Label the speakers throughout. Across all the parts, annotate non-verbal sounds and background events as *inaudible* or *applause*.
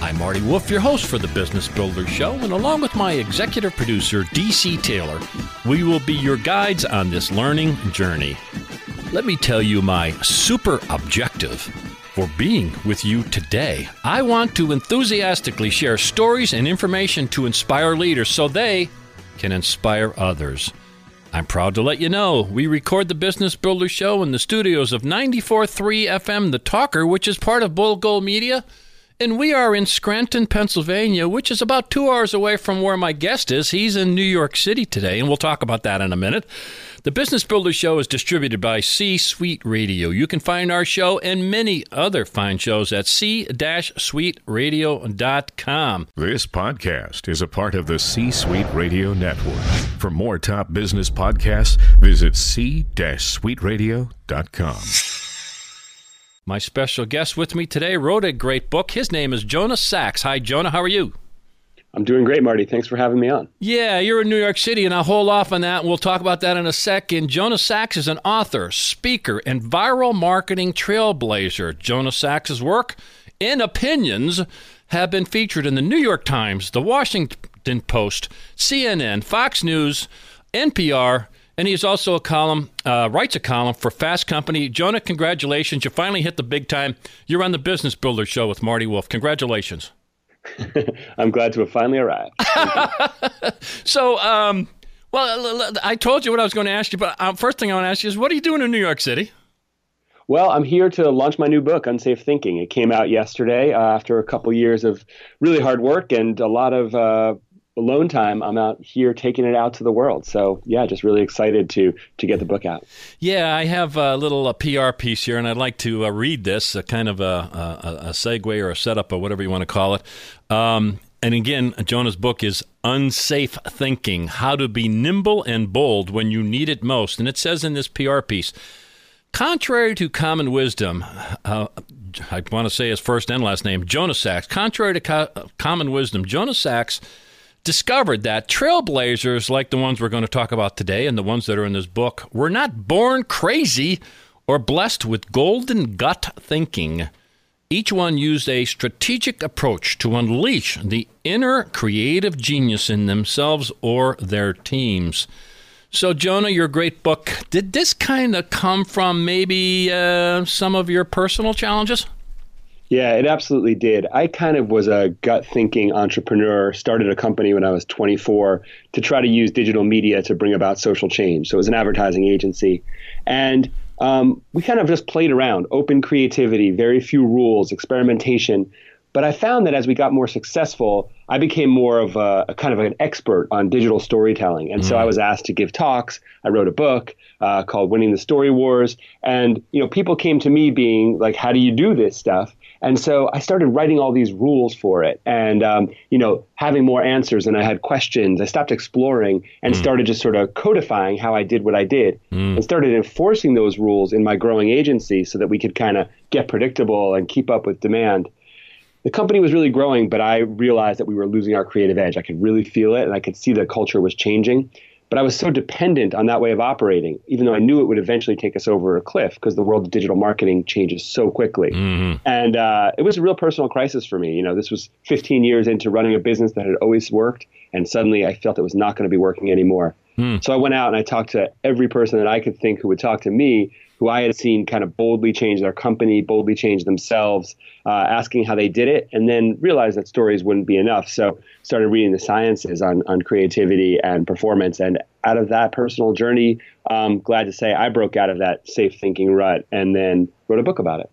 Speaker 1: I'm Marty Wolff, your host for the Business Builder Show, and along with my executive producer, DC Taylor, we will be your guides on this learning journey. Let me tell you my super objective for being with you today. I want to enthusiastically share stories and information to inspire leaders so they can inspire others. I'm proud to let you know we record the Business Builder Show in the studios of 94.3 FM The Talker, which is part of Bold Gold Media. And we are in Scranton, Pennsylvania, which is about two hours away from where my guest is. He's in New York City today, and we'll talk about that in a minute. The Business Builder Show is distributed by C Suite Radio. You can find our show and many other fine shows at c-suiteradio.com.
Speaker 2: This podcast is a part of the C Suite Radio Network. For more top business podcasts, visit c-suiteradio.com.
Speaker 1: My special guest with me today wrote a great book. His name is Jonah Sachs. Hi, Jonah. How are you?
Speaker 3: I'm doing great, Marty. Thanks for having me on.
Speaker 1: Yeah, you're in New York City, and I'll hold off on that. We'll talk about that in a second. Jonah Sachs is an author, speaker, and viral marketing trailblazer. Jonah Sachs's work and opinions have been featured in the New York Times, the Washington Post, CNN, Fox News, NPR, and he's also a column, uh, writes a column for Fast Company. Jonah, congratulations. You finally hit the big time. You're on the Business Builder Show with Marty Wolff. Congratulations. *laughs*
Speaker 3: I'm glad to have finally arrived. *laughs*
Speaker 1: So, um, well, I told you what I was going to ask you, but uh, first thing I want to ask you is what are you doing in New York City?
Speaker 3: well, I'm here to launch my new book, Unsafe Thinking. It came out yesterday uh, after a couple years of really hard work and a lot of uh, alone time. I'm out here taking it out to the world. So, yeah, just really excited to to get the book out.
Speaker 1: Yeah, I have a little uh, PR piece here, and I'd like to uh, read this, a kind of a, a, a segue or a setup or whatever you want to call it. Um, and again, Jonah's book is Unsafe Thinking How to Be Nimble and Bold When You Need It Most. And it says in this PR piece, Contrary to common wisdom, uh, I want to say his first and last name, Jonah Sachs. Contrary to co- common wisdom, Jonah Sachs discovered that trailblazers like the ones we're going to talk about today and the ones that are in this book were not born crazy or blessed with golden gut thinking. Each one used a strategic approach to unleash the inner creative genius in themselves or their teams. So, Jonah, your great book, did this kind of come from maybe uh, some of your personal challenges?
Speaker 3: Yeah, it absolutely did. I kind of was a gut thinking entrepreneur, started a company when I was 24 to try to use digital media to bring about social change. So it was an advertising agency. And um, we kind of just played around, open creativity, very few rules, experimentation. But I found that as we got more successful, I became more of a, a kind of an expert on digital storytelling. And so I was asked to give talks. I wrote a book uh, called Winning the Story Wars. And, you know, people came to me being like, how do you do this stuff? And so I started writing all these rules for it and, um, you know, having more answers and I had questions. I stopped exploring and started just sort of codifying how I did what I did and started enforcing those rules in my growing agency so that we could kind of get predictable and keep up with demand the company was really growing, but I realized that we were losing our creative edge. I could really feel it, and I could see the culture was changing. But I was so dependent on that way of operating, even though I knew it would eventually take us over a cliff because the world of digital marketing changes so quickly. And uh, it was a real personal crisis for me. You know, this was 15 years into running a business that had always worked, and suddenly I felt it was not going to be working anymore. So I went out and I talked to every person that I could think who would talk to me, who I had seen kind of boldly change their company, boldly change themselves, uh, asking how they did it, and then realized that stories wouldn't be enough. So started reading the sciences on, on creativity and performance. And out of that personal journey, um, glad to say I broke out of that safe thinking rut and then wrote a book about it.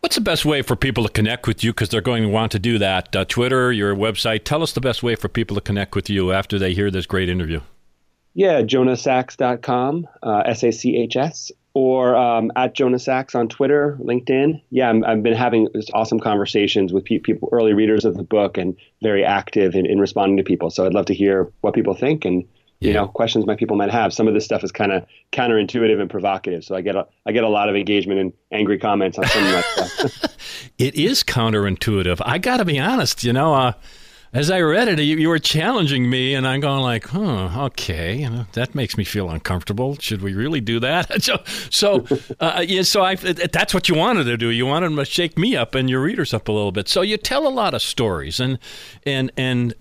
Speaker 1: What's the best way for people to connect with you because they're going to want to do that? Uh, Twitter, your website. Tell us the best way for people to connect with you after they hear this great interview.
Speaker 3: Yeah, jonahsachs.com, uh, S A C H S. or um, at Jonah Sachs on Twitter, LinkedIn. Yeah, i have been having awesome conversations with pe- people, early readers of the book, and very active in, in responding to people. So I'd love to hear what people think and you know questions my people might have. Some of this stuff is kind of counterintuitive and provocative, so I get a I get a lot of engagement and angry comments on some of that stuff. *laughs*
Speaker 1: it is counterintuitive. I got to be honest. You know. Uh, as I read it, you, you, were challenging me, and I'm going like, "Huh, okay, you know, that makes me feel uncomfortable. Should we really do that?" *laughs* so, so, uh, yeah, so I, that's what you wanted to do. You wanted to shake me up and your readers up a little bit. So you tell a lot of stories, and and and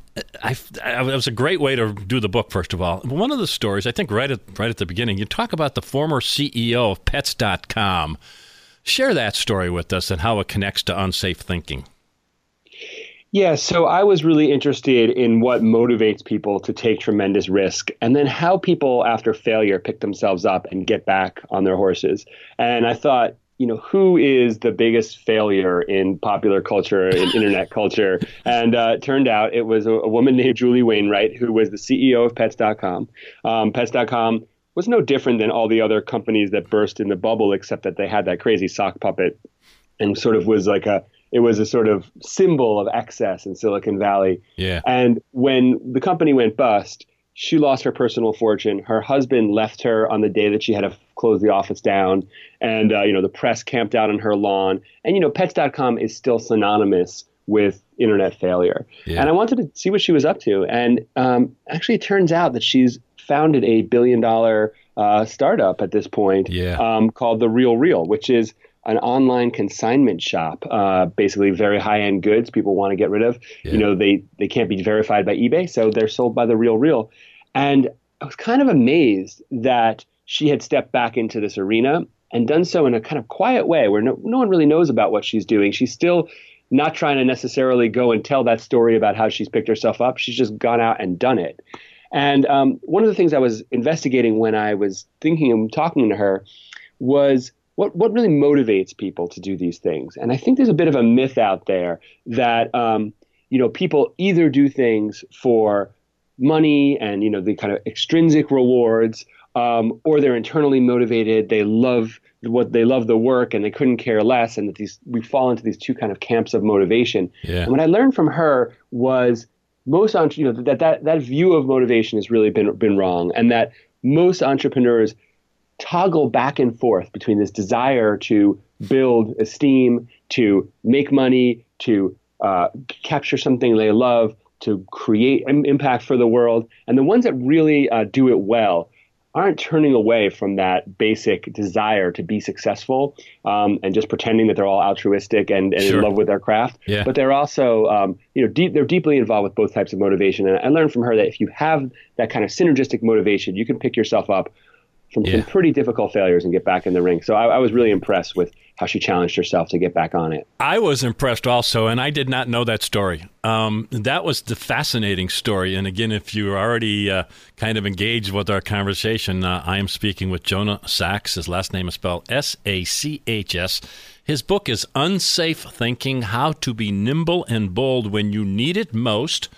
Speaker 1: I, I, was a great way to do the book. First of all, one of the stories, I think, right at right at the beginning, you talk about the former CEO of Pets.com. Share that story with us and how it connects to unsafe thinking.
Speaker 3: Yeah, so I was really interested in what motivates people to take tremendous risk and then how people after failure pick themselves up and get back on their horses. And I thought, you know, who is the biggest failure in popular culture, in *laughs* internet culture? And uh, it turned out it was a, a, woman named Julie Wainwright, who was the CEO of Pets.com. Um, Pets.com was no different than all the other companies that burst in the bubble, except that they had that crazy sock puppet and sort of was like a it was a sort of symbol of excess in Silicon Valley.
Speaker 1: Yeah.
Speaker 3: And when the company went bust, she lost her personal fortune. Her husband left her on the day that she had to close the office down, and uh, you know the press camped out on her lawn. And you know, Pets.com is still synonymous with internet failure. Yeah. And I wanted to see what she was up to. And um, actually, it turns out that she's founded a billion dollar uh, startup at this point
Speaker 1: yeah.
Speaker 3: um, called The RealReal, which is an online consignment shop, uh, basically very high end goods people want to get rid of. Yeah. You know, they they can't be verified by eBay, so they're sold by the RealReal. And I was kind of amazed that she had stepped back into this arena and done so in a kind of quiet way where no, no one really knows about what she's doing. She's still not trying to necessarily go and tell that story about how she's picked herself up. She's just gone out and done it. And um, one of the things I was investigating when I was thinking and talking to her was what what really motivates people to do these things? And I think there's a bit of a myth out there that um, you know people either do things for money and you know the kind of extrinsic rewards, um, or they're internally motivated. They love what they love the work and they couldn't care less, and that these we fall into these two kind of camps of motivation.
Speaker 1: Yeah.
Speaker 3: And what I learned from her was most you know that that that view of motivation has really been been wrong, and that most entrepreneurs toggle back and forth between this desire to build esteem, to make money, to uh, capture something they love, to create impact for the world. And the ones that really uh, do it well aren't turning away from that basic desire to be successful um, and just pretending that they're all altruistic and, and sure. in love with their craft.
Speaker 1: Yeah.
Speaker 3: But they're also, um, you know, deep, they're deeply involved with both types of motivation. And I learned from her that if you have that kind of synergistic motivation, you can pick yourself up from yeah. some pretty difficult failures and get back in the ring. So I, I, was really impressed with how she challenged herself to get back on it.
Speaker 1: I was impressed also, and I did not know that story. Um, that was the fascinating story. And again, if you're already uh, kind of engaged with our conversation, uh, I am speaking with Jonah Sachs. His last name is spelled S A C H S. His book is Unsafe Thinking How to Be Nimble and Bold When You Need It Most.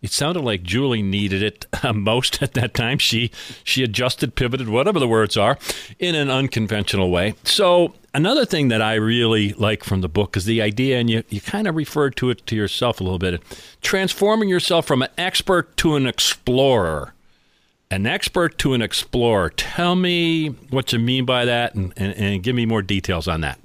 Speaker 1: It sounded like Julie needed it *laughs* uh, most at that time. She she adjusted, pivoted, whatever the words are, in an unconventional way. So another thing that I really like from the book is the idea, and you, you kind of referred to it to yourself a little bit, transforming yourself from an expert to an explorer. An expert to an explorer. Tell me what you mean by that and, and, and give me more details on that.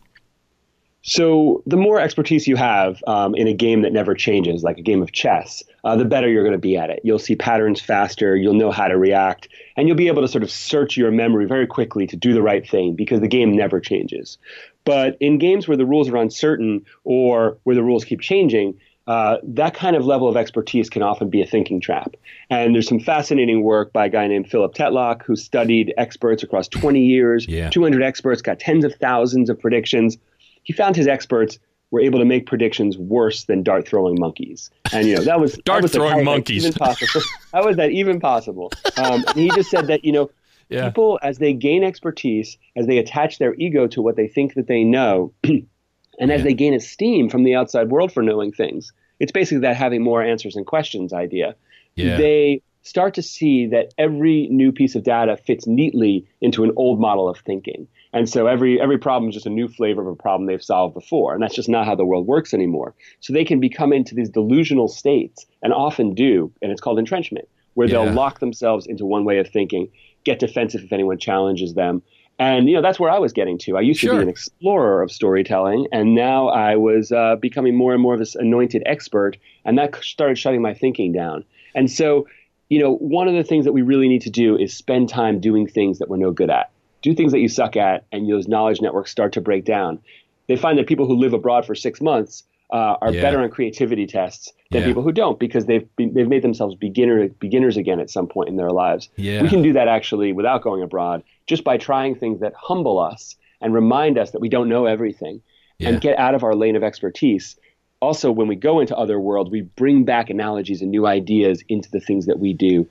Speaker 3: So the more expertise you have um, in a game that never changes, like a game of chess, uh, the better you're going to be at it. You'll see patterns faster. You'll know how to react, and you'll be able to sort of search your memory very quickly to do the right thing because the game never changes. But in games where the rules are uncertain or where the rules keep changing, uh, that kind of level of expertise can often be a thinking trap. And there's some fascinating work by a guy named Philip Tetlock who studied experts across 20 years.
Speaker 1: Yeah.
Speaker 3: 200 experts got tens of thousands of predictions he found his experts were able to make predictions worse than dart throwing monkeys. And you know that was *laughs*
Speaker 1: dart
Speaker 3: that was
Speaker 1: throwing monkeys.
Speaker 3: Even possible. *laughs* how was that even possible? Um, he just said that you know *laughs* yeah. people as they gain expertise, as they attach their ego to what they think that they know, *clears throat* and as they gain esteem from the outside world for knowing things, it's basically that having more answers and questions idea.
Speaker 1: Yeah.
Speaker 3: They start to see that every new piece of data fits neatly into an old model of thinking And so every every problem is just a new flavor of a problem they've solved before, and that's just not how the world works anymore. So they can become into these delusional states, and often do, and it's called entrenchment, where yeah. they'll lock themselves into one way of thinking, get defensive if anyone challenges them, and you know that's where I was getting to. I used sure. to be an explorer of storytelling, and now I was uh, becoming more and more of this anointed expert, and that started shutting my thinking down. And so, you know, one of the things that we really need to do is spend time doing things that we're no good at do things that you suck at, and those knowledge networks start to break down. They find that people who live abroad for six months uh, are yeah. better on creativity tests than yeah. people who don't because they've they've made themselves beginner beginners again at some point in their lives.
Speaker 1: Yeah.
Speaker 3: We can do that actually without going abroad, just by trying things that humble us and remind us that we don't know everything, and get out of our lane of expertise. Also, when we go into other worlds, we bring back analogies and new ideas into the things that we do.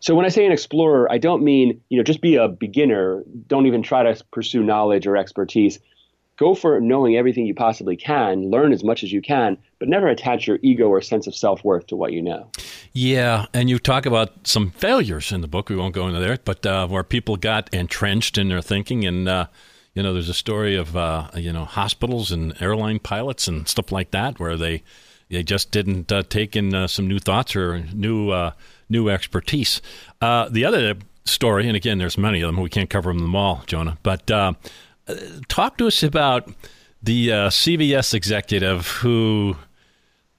Speaker 3: So when I say an explorer, I don't mean, you know, just be a beginner. Don't even try to pursue knowledge or expertise. Go for knowing everything you possibly can, learn as much as you can, but never attach your ego or sense of self worth to what you know.
Speaker 1: Yeah, and you talk about some failures in the book. We won't go into there, but uh, where people got entrenched in their thinking, and uh, you know, there's a story of uh, you know hospitals and airline pilots and stuff like that, where they they just didn't uh, take in uh, some new thoughts or new uh, new expertise. Uh, the other story, and again, there's many of them. We can't cover them all, Jonah. But uh, talk to us about the uh, CVS executive who,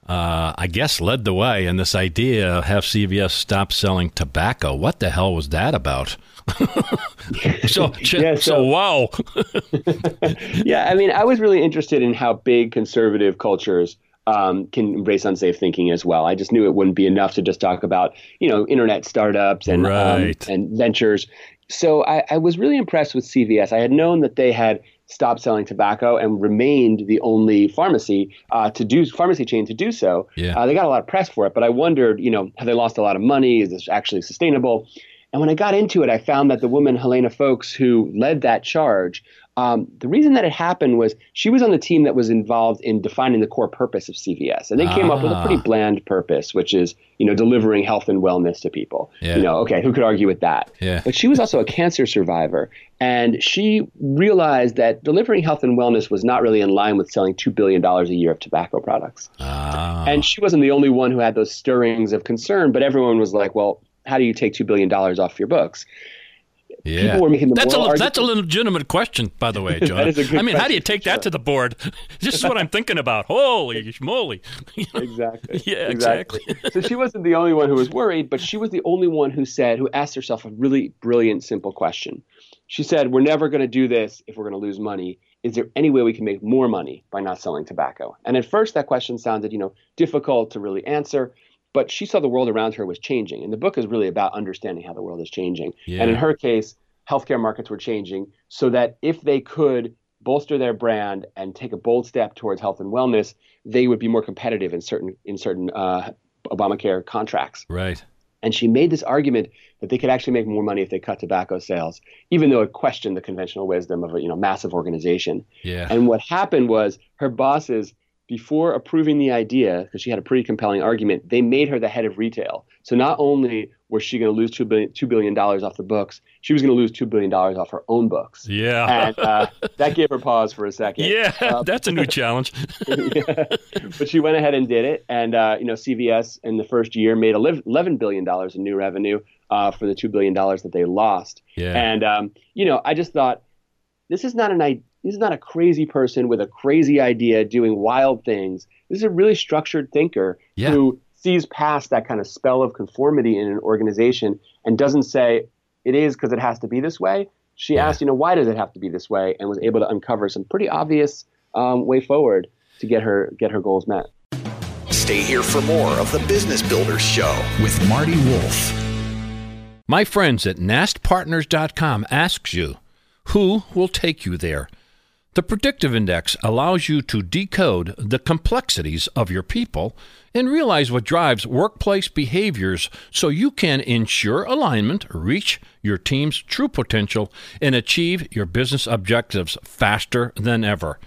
Speaker 1: uh, I guess, led the way in this idea of have CVS stop selling tobacco. What the hell was that about? *laughs* *laughs* so, yeah, so, so wow. *laughs*
Speaker 3: yeah, I mean, I was really interested in how big conservative cultures um, can embrace unsafe thinking as well. I just knew it wouldn't be enough to just talk about you know internet startups and um,
Speaker 1: right.
Speaker 3: um, and ventures. So I, I, was really impressed with CVS. I had known that they had stopped selling tobacco and remained the only pharmacy uh, to do pharmacy chain to do so.
Speaker 1: Yeah.
Speaker 3: Uh, they got a lot of press for it, but I wondered, you know, have they lost a lot of money? Is this actually sustainable? And when I got into it, I found that the woman Helena Foulkes, who led that charge, um, the reason that it happened was she was on the team that was involved in defining the core purpose of CVS, and they ah. came up with a pretty ah. bland purpose, which is you know delivering health and wellness to people.
Speaker 1: Yeah.
Speaker 3: You know, okay, who could argue with that?
Speaker 1: Yeah.
Speaker 3: But she was also a cancer survivor, and she realized that delivering health and wellness was not really in line with selling two billion dollars a year of tobacco products.
Speaker 1: Ah.
Speaker 3: And she wasn't the only one who had those stirrings of concern, but everyone was like, well, how do you take two billion dollars off your books?
Speaker 1: Yeah. People were making the that's a that's a legitimate question, by the way, *laughs* John. I mean, how do you take that sure. to the board? *laughs* this is what I'm thinking about. Holy moly! *laughs*
Speaker 3: exactly.
Speaker 1: yeah, exactly.
Speaker 3: exactly. so she wasn't the only one who was worried, but she was the only one who said, who asked herself a really brilliant, simple question. She said, "We're never going to do this if we're going to lose money. Is there any way we can make more money by not selling tobacco?" And at first, that question sounded, you know, difficult to really answer but she saw the world around her was changing. And the book is really about understanding how the world is changing.
Speaker 1: Yeah.
Speaker 3: And in her case, healthcare markets were changing so that if they could bolster their brand and take a bold step towards health and wellness, they would be more competitive in certain in certain uh, Obamacare contracts.
Speaker 1: Right.
Speaker 3: And she made this argument that they could actually make more money if they cut tobacco sales, even though it questioned the conventional wisdom of a you know massive organization.
Speaker 1: Yeah.
Speaker 3: And what happened was her bosses before approving the idea, because she had a pretty compelling argument, they made her the head of retail. So not only was she going to lose $2 billion, $2 billion off the books, she was going to lose $2 billion off her own books.
Speaker 1: Yeah.
Speaker 3: And uh, that gave her pause for a second.
Speaker 1: Yeah, uh, *laughs* that's a new challenge. *laughs* *laughs*
Speaker 3: yeah. But she went ahead and did it. And, uh, you know, CVS in the first year made $11 billion in new revenue uh, for the $2 billion that they lost.
Speaker 1: Yeah.
Speaker 3: And, um, you know, I just thought, this is not an idea He's not a crazy person with a crazy idea doing wild things. This is a really structured thinker
Speaker 1: yeah.
Speaker 3: who sees past that kind of spell of conformity in an organization and doesn't say it is because it has to be this way. She yeah. asked, you know, why does it have to be this way, and was able to uncover some pretty obvious um, way forward to get her get her goals met.
Speaker 4: Stay here for more of the Business Builders Show with Marty Wolff.
Speaker 1: My friends at NastPartners.com asks you, who will take you there? The predictive index allows you to decode the complexities of your people and realize what drives workplace behaviors so you can ensure alignment, reach your team's true potential, and achieve your business objectives faster than ever.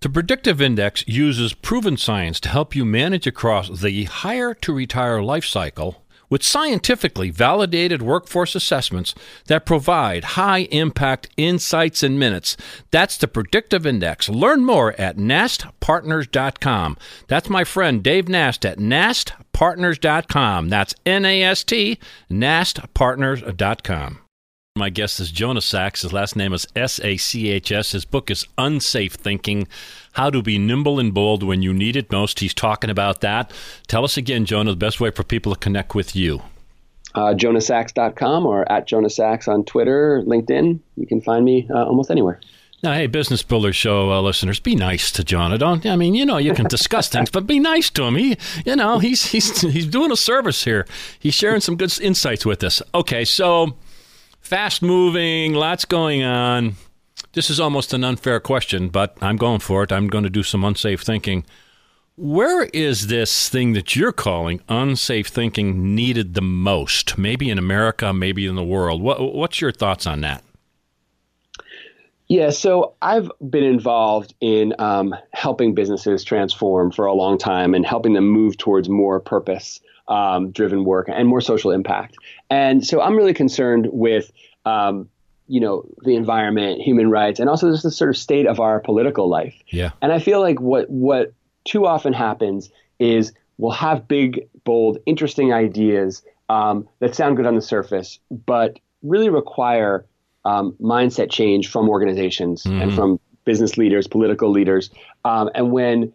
Speaker 1: The predictive index uses proven science to help you manage across the hire to retire life cycle with scientifically validated workforce assessments that provide high impact insights in minutes. That's the Predictive Index. Learn more at nastpartners.com. That's my friend Dave Nast at nastpartners.com. That's N A S T, nastpartners.com. My guest is Jonah Sachs. His last name is S A C H S. His book is Unsafe Thinking How to Be Nimble and Bold When You Need It Most. He's talking about that. Tell us again, Jonah, the best way for people to connect with you.
Speaker 3: Uh, jonahsachs.com or at Jonah Sachs on Twitter, LinkedIn. You can find me uh, almost anywhere.
Speaker 1: Now, hey, Business Builder Show uh, listeners, be nice to Jonah. Don't I mean, you know, you can discuss *laughs* things, but be nice to him. He, you know, he's he's he's doing a service here. He's sharing some good insights with us. Okay, so fast moving, lots going on. This is almost an unfair question, but I'm going for it. I'm going to do some unsafe thinking. Where is this thing that you're calling unsafe thinking needed the most? Maybe in America, maybe in the world. What, what's your thoughts on that?
Speaker 3: Yeah, so I've been involved in um, helping businesses transform for a long time and helping them move towards more purpose um, driven work and more social impact. And so I'm really concerned with, um, you know, the environment, human rights, and also just the sort of state of our political life.
Speaker 1: Yeah.
Speaker 3: And I feel like what what too often happens is we'll have big, bold, interesting ideas um, that sound good on the surface, but really require um, mindset change from organizations mm-hmm. and from business leaders, political leaders. Um, and when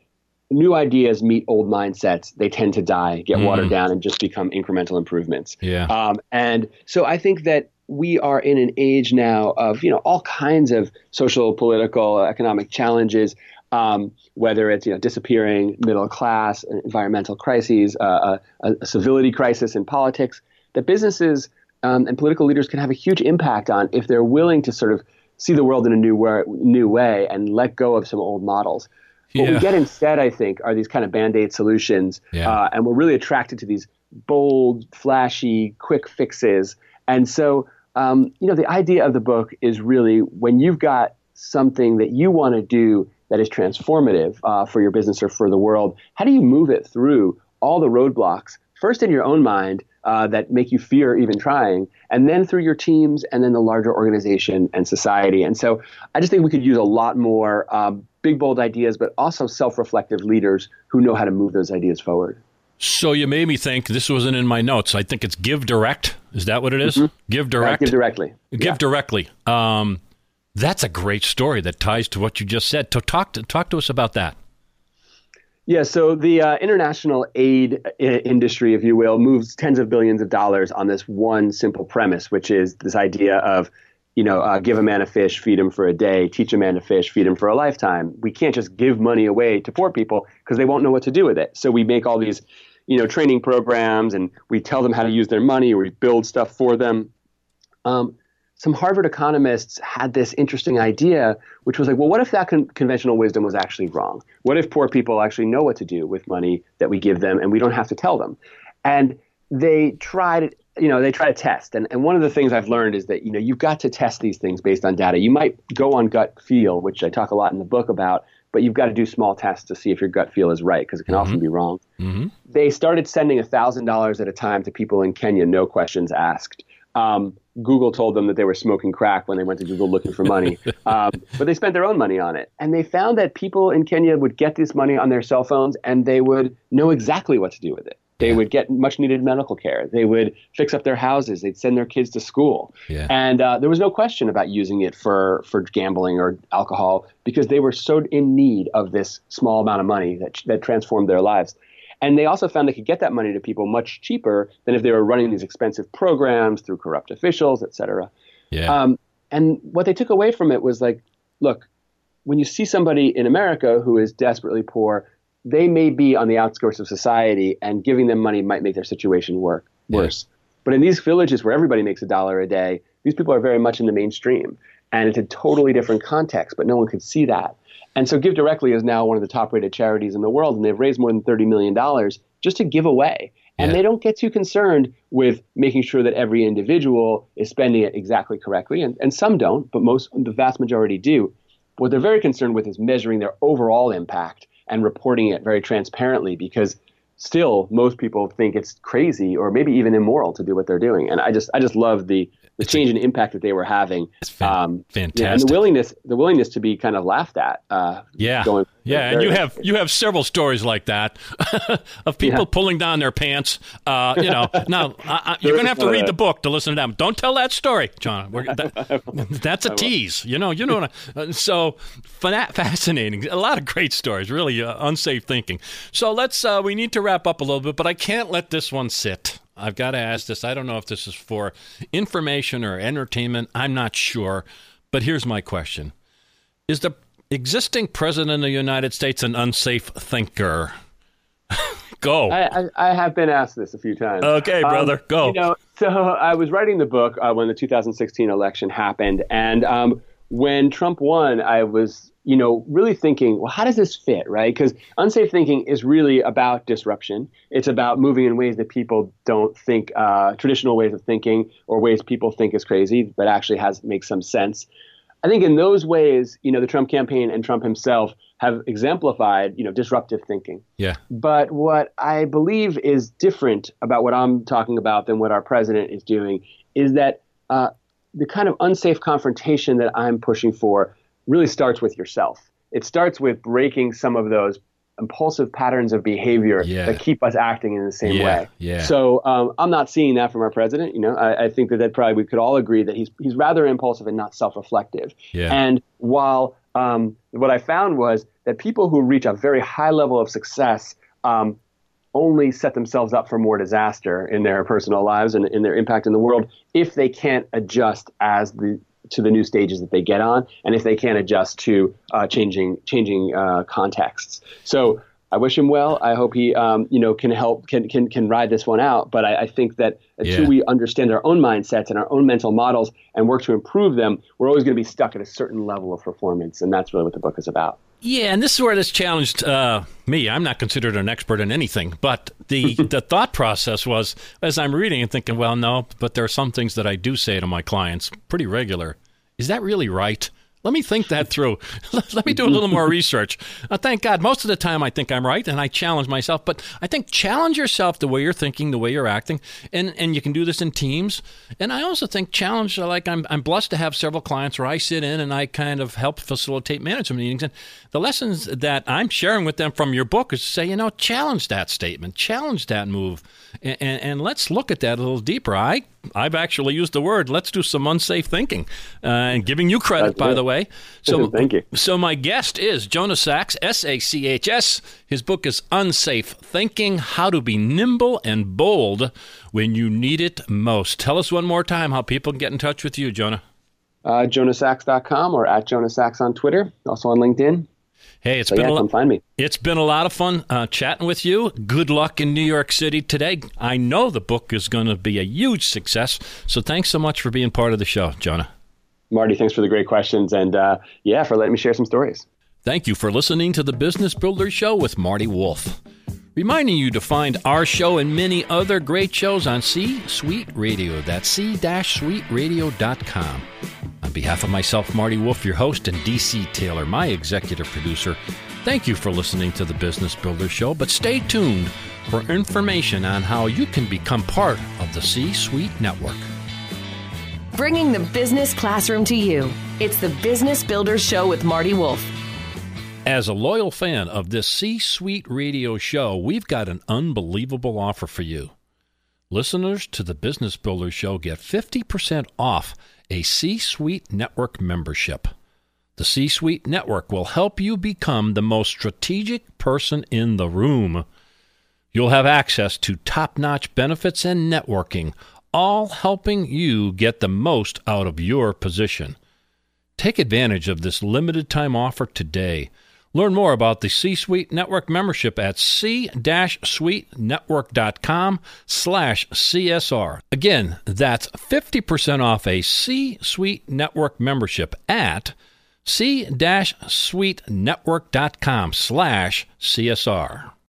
Speaker 3: new ideas meet old mindsets, they tend to die, get mm. watered down, and just become incremental improvements.
Speaker 1: Yeah. Um,
Speaker 3: and so I think that we are in an age now of you know all kinds of social, political, economic challenges. Um, whether it's you know disappearing middle class, environmental crises, uh, a, a, civility crisis in politics, that businesses um, and political leaders can have a huge impact on if they're willing to sort of see the world in a new way, new way and let go of some old models. What yeah. we get instead, I think, are these kind of band aid solutions. Yeah. Uh, and we're really attracted to these bold, flashy, quick fixes. And so, um, you know, the idea of the book is really when you've got something that you want to do that is transformative uh, for your business or for the world, how do you move it through all the roadblocks, first in your own mind, uh, that make you fear even trying, and then through your teams, and then the larger organization and society. And so I just think we could use a lot more um, big, bold ideas, but also self reflective leaders who know how to move those ideas forward.
Speaker 1: So you made me think this wasn't in my notes. I think it's give direct. Is that what it is? Mm-hmm. Give direct.
Speaker 3: Uh, give directly.
Speaker 1: Give yeah. directly. Um, that's a great story that ties to what you just said. To talk to talk to us about that.
Speaker 3: Yeah, so the uh, international aid I- industry, if you will, moves tens of billions of dollars on this one simple premise, which is this idea of, you know, uh, give a man a fish, feed him for a day, teach a man to fish, feed him for a lifetime. We can't just give money away to poor people because they won't know what to do with it. So we make all these, you know, training programs and we tell them how to use their money or we build stuff for them. Um, some Harvard economists had this interesting idea, which was like, well, what if that con- conventional wisdom was actually wrong? What if poor people actually know what to do with money that we give them and we don't have to tell them? And they tried, you know, they try to test. And, and one of the things I've learned is that, you know, you've got to test these things based on data. You might go on gut feel, which I talk a lot in the book about, but you've got to do small tests to see if your gut feel is right because it can mm-hmm. often be wrong. Mm-hmm. They started sending $1,000 at a time to people in Kenya, no questions asked. Um, Google told them that they were smoking crack when they went to Google looking for money, *laughs* um, but they spent their own money on it. And they found that people in Kenya would get this money on their cell phones and they would know exactly what to do with it. They yeah. would get much needed medical care. They would fix up their houses. They'd send their kids to school. Yeah. And uh, there was no question about using it for, for gambling or alcohol because they were so in need of this small amount of money that, that transformed their lives. And they also found they could get that money to people much cheaper than if they were running these expensive programs through corrupt officials, et cetera.
Speaker 1: Yeah. Um,
Speaker 3: and what they took away from it was like, look, when you see somebody in America who is desperately poor, they may be on the outskirts of society, and giving them money might make their situation work worse. Yeah. But in these villages where everybody makes a dollar a day, these people are very much in the mainstream, and it's a totally different context. But no one could see that. And so Give Directly is now one of the top rated charities in the world, and they've raised more than $30 million just to give away. And yeah. they don't get too concerned with making sure that every individual is spending it exactly correctly. And, and some don't, but most, the vast majority do. What they're very concerned with is measuring their overall impact and reporting it very transparently because still most people think it's crazy or maybe even immoral to do what they're doing. And I just I just love the the change in impact that they were having.
Speaker 1: It's um, fantastic.
Speaker 3: Yeah, and the willingness the willingness to be kind of laughed at.
Speaker 1: Uh, yeah, going, yeah, and you have you have several stories like that *laughs* of people yeah. pulling down their pants. Uh, you know, *laughs* now you're going to have to read the book to listen to them. Don't tell that story, John. *laughs* That, that's a tease. You know, you know. Uh, so fascinating. A lot of great stories. Really uh, unsafe thinking. So let's. Uh, we need to wrap up a little bit, but I can't let this one sit. I've got to ask this. I don't know if this is for information or entertainment. I'm not sure. But here's my question Is the existing president of the United States an unsafe thinker? *laughs* go.
Speaker 3: I, I, I, have been asked this a few times.
Speaker 1: Okay, brother, um, go.
Speaker 3: You know, so I was writing the book uh, when the 2016 election happened. And um, when Trump won, I was you know, really thinking, well, how does this fit, right? Because unsafe thinking is really about disruption. It's about moving in ways that people don't think, uh, traditional ways of thinking, or ways people think is crazy, but actually has makes some sense. I think in those ways, you know, the Trump campaign and Trump himself have exemplified, you know, disruptive thinking.
Speaker 1: Yeah.
Speaker 3: But what I believe is different about what I'm talking about than what our president is doing is that uh, the kind of unsafe confrontation that I'm pushing for really starts with yourself. It starts with breaking some of those impulsive patterns of behavior yeah. that keep us acting in the same
Speaker 1: yeah,
Speaker 3: way.
Speaker 1: Yeah.
Speaker 3: So um, I'm not seeing that from our president. You know, I, I, think that that probably we could all agree that he's he's rather impulsive and not self-reflective.
Speaker 1: Yeah.
Speaker 3: And while um, what I found was that people who reach a very high level of success um, only set themselves up for more disaster in their personal lives and in their impact in the world if they can't adjust as the to the new stages that they get on, and if they can't adjust to uh, changing changing uh, contexts. So I wish him well. I hope he um, you know can help can can can ride this one out. But I, I think that until yeah. we understand our own mindsets and our own mental models and work to improve them, we're always going to be stuck at a certain level of performance, and that's really what the book is about.
Speaker 1: Yeah, and this is where this challenged uh, me. I'm not considered an expert in anything, but the *laughs* the thought process was as I'm reading and thinking, well, no, but there are some things that I do say to my clients pretty regular. Is that really right? Let me think that through. *laughs* Let me do a little more research. Uh, thank God, most of the time I think I'm right and I challenge myself. But I think challenge yourself the way you're thinking, the way you're acting, and and you can do this in teams. And I also think challenge like I'm I'm blessed to have several clients where I sit in and I kind of help facilitate management meetings. And the lessons that I'm sharing with them from your book is to say, you know, challenge that statement, challenge that move, and, and, and let's look at that a little deeper. I I've actually used the word. Let's do some unsafe thinking, uh, and giving you credit, That's by it. the way. *laughs*
Speaker 3: So thank you.
Speaker 1: So my guest is Jonah Sachs, S A C H S. His book is Unsafe Thinking: How to Be Nimble and Bold When You Need It Most. Tell us one more time how people can get in touch with you, Jonah.
Speaker 3: Uh, JonahSachs.com or at Jonah Sachs on Twitter, also on LinkedIn.
Speaker 1: Hey, it's so been
Speaker 3: yeah,
Speaker 1: a
Speaker 3: lot, find me.
Speaker 1: It's been a lot of fun uh, chatting with you. Good luck in New York City today. I know the book is going to be a huge success. So thanks so much for being part of the show, Jonah.
Speaker 3: Marty, thanks for the great questions, and uh, yeah, for letting me share some stories.
Speaker 1: Thank you for listening to the Business Builder Show with Marty Wolff. Reminding you to find our show and many other great shows on C Suite Radio. That's c-suiteradio.com. On behalf of myself, Marty Wolff, your host, and DC Taylor, my executive producer, thank you for listening to the Business Builder Show. But stay tuned for information on how you can become part of the C Suite Network.
Speaker 5: Bringing the business classroom to you. It's the Business Builder Show with Marty Wolff.
Speaker 1: As a loyal fan of this C Suite radio show, we've got an unbelievable offer for you. Listeners to the Business Builder Show get 50% off a C Suite Network membership. The C Suite Network will help you become the most strategic person in the room. You'll have access to top notch benefits and networking, all helping you get the most out of your position. Take advantage of this limited time offer today. Learn more about the C-Suite Network membership at c-suitenetwork.com slash CSR. Again, that's 50% off a C-Suite Network membership at c-suitenetwork.com slash CSR.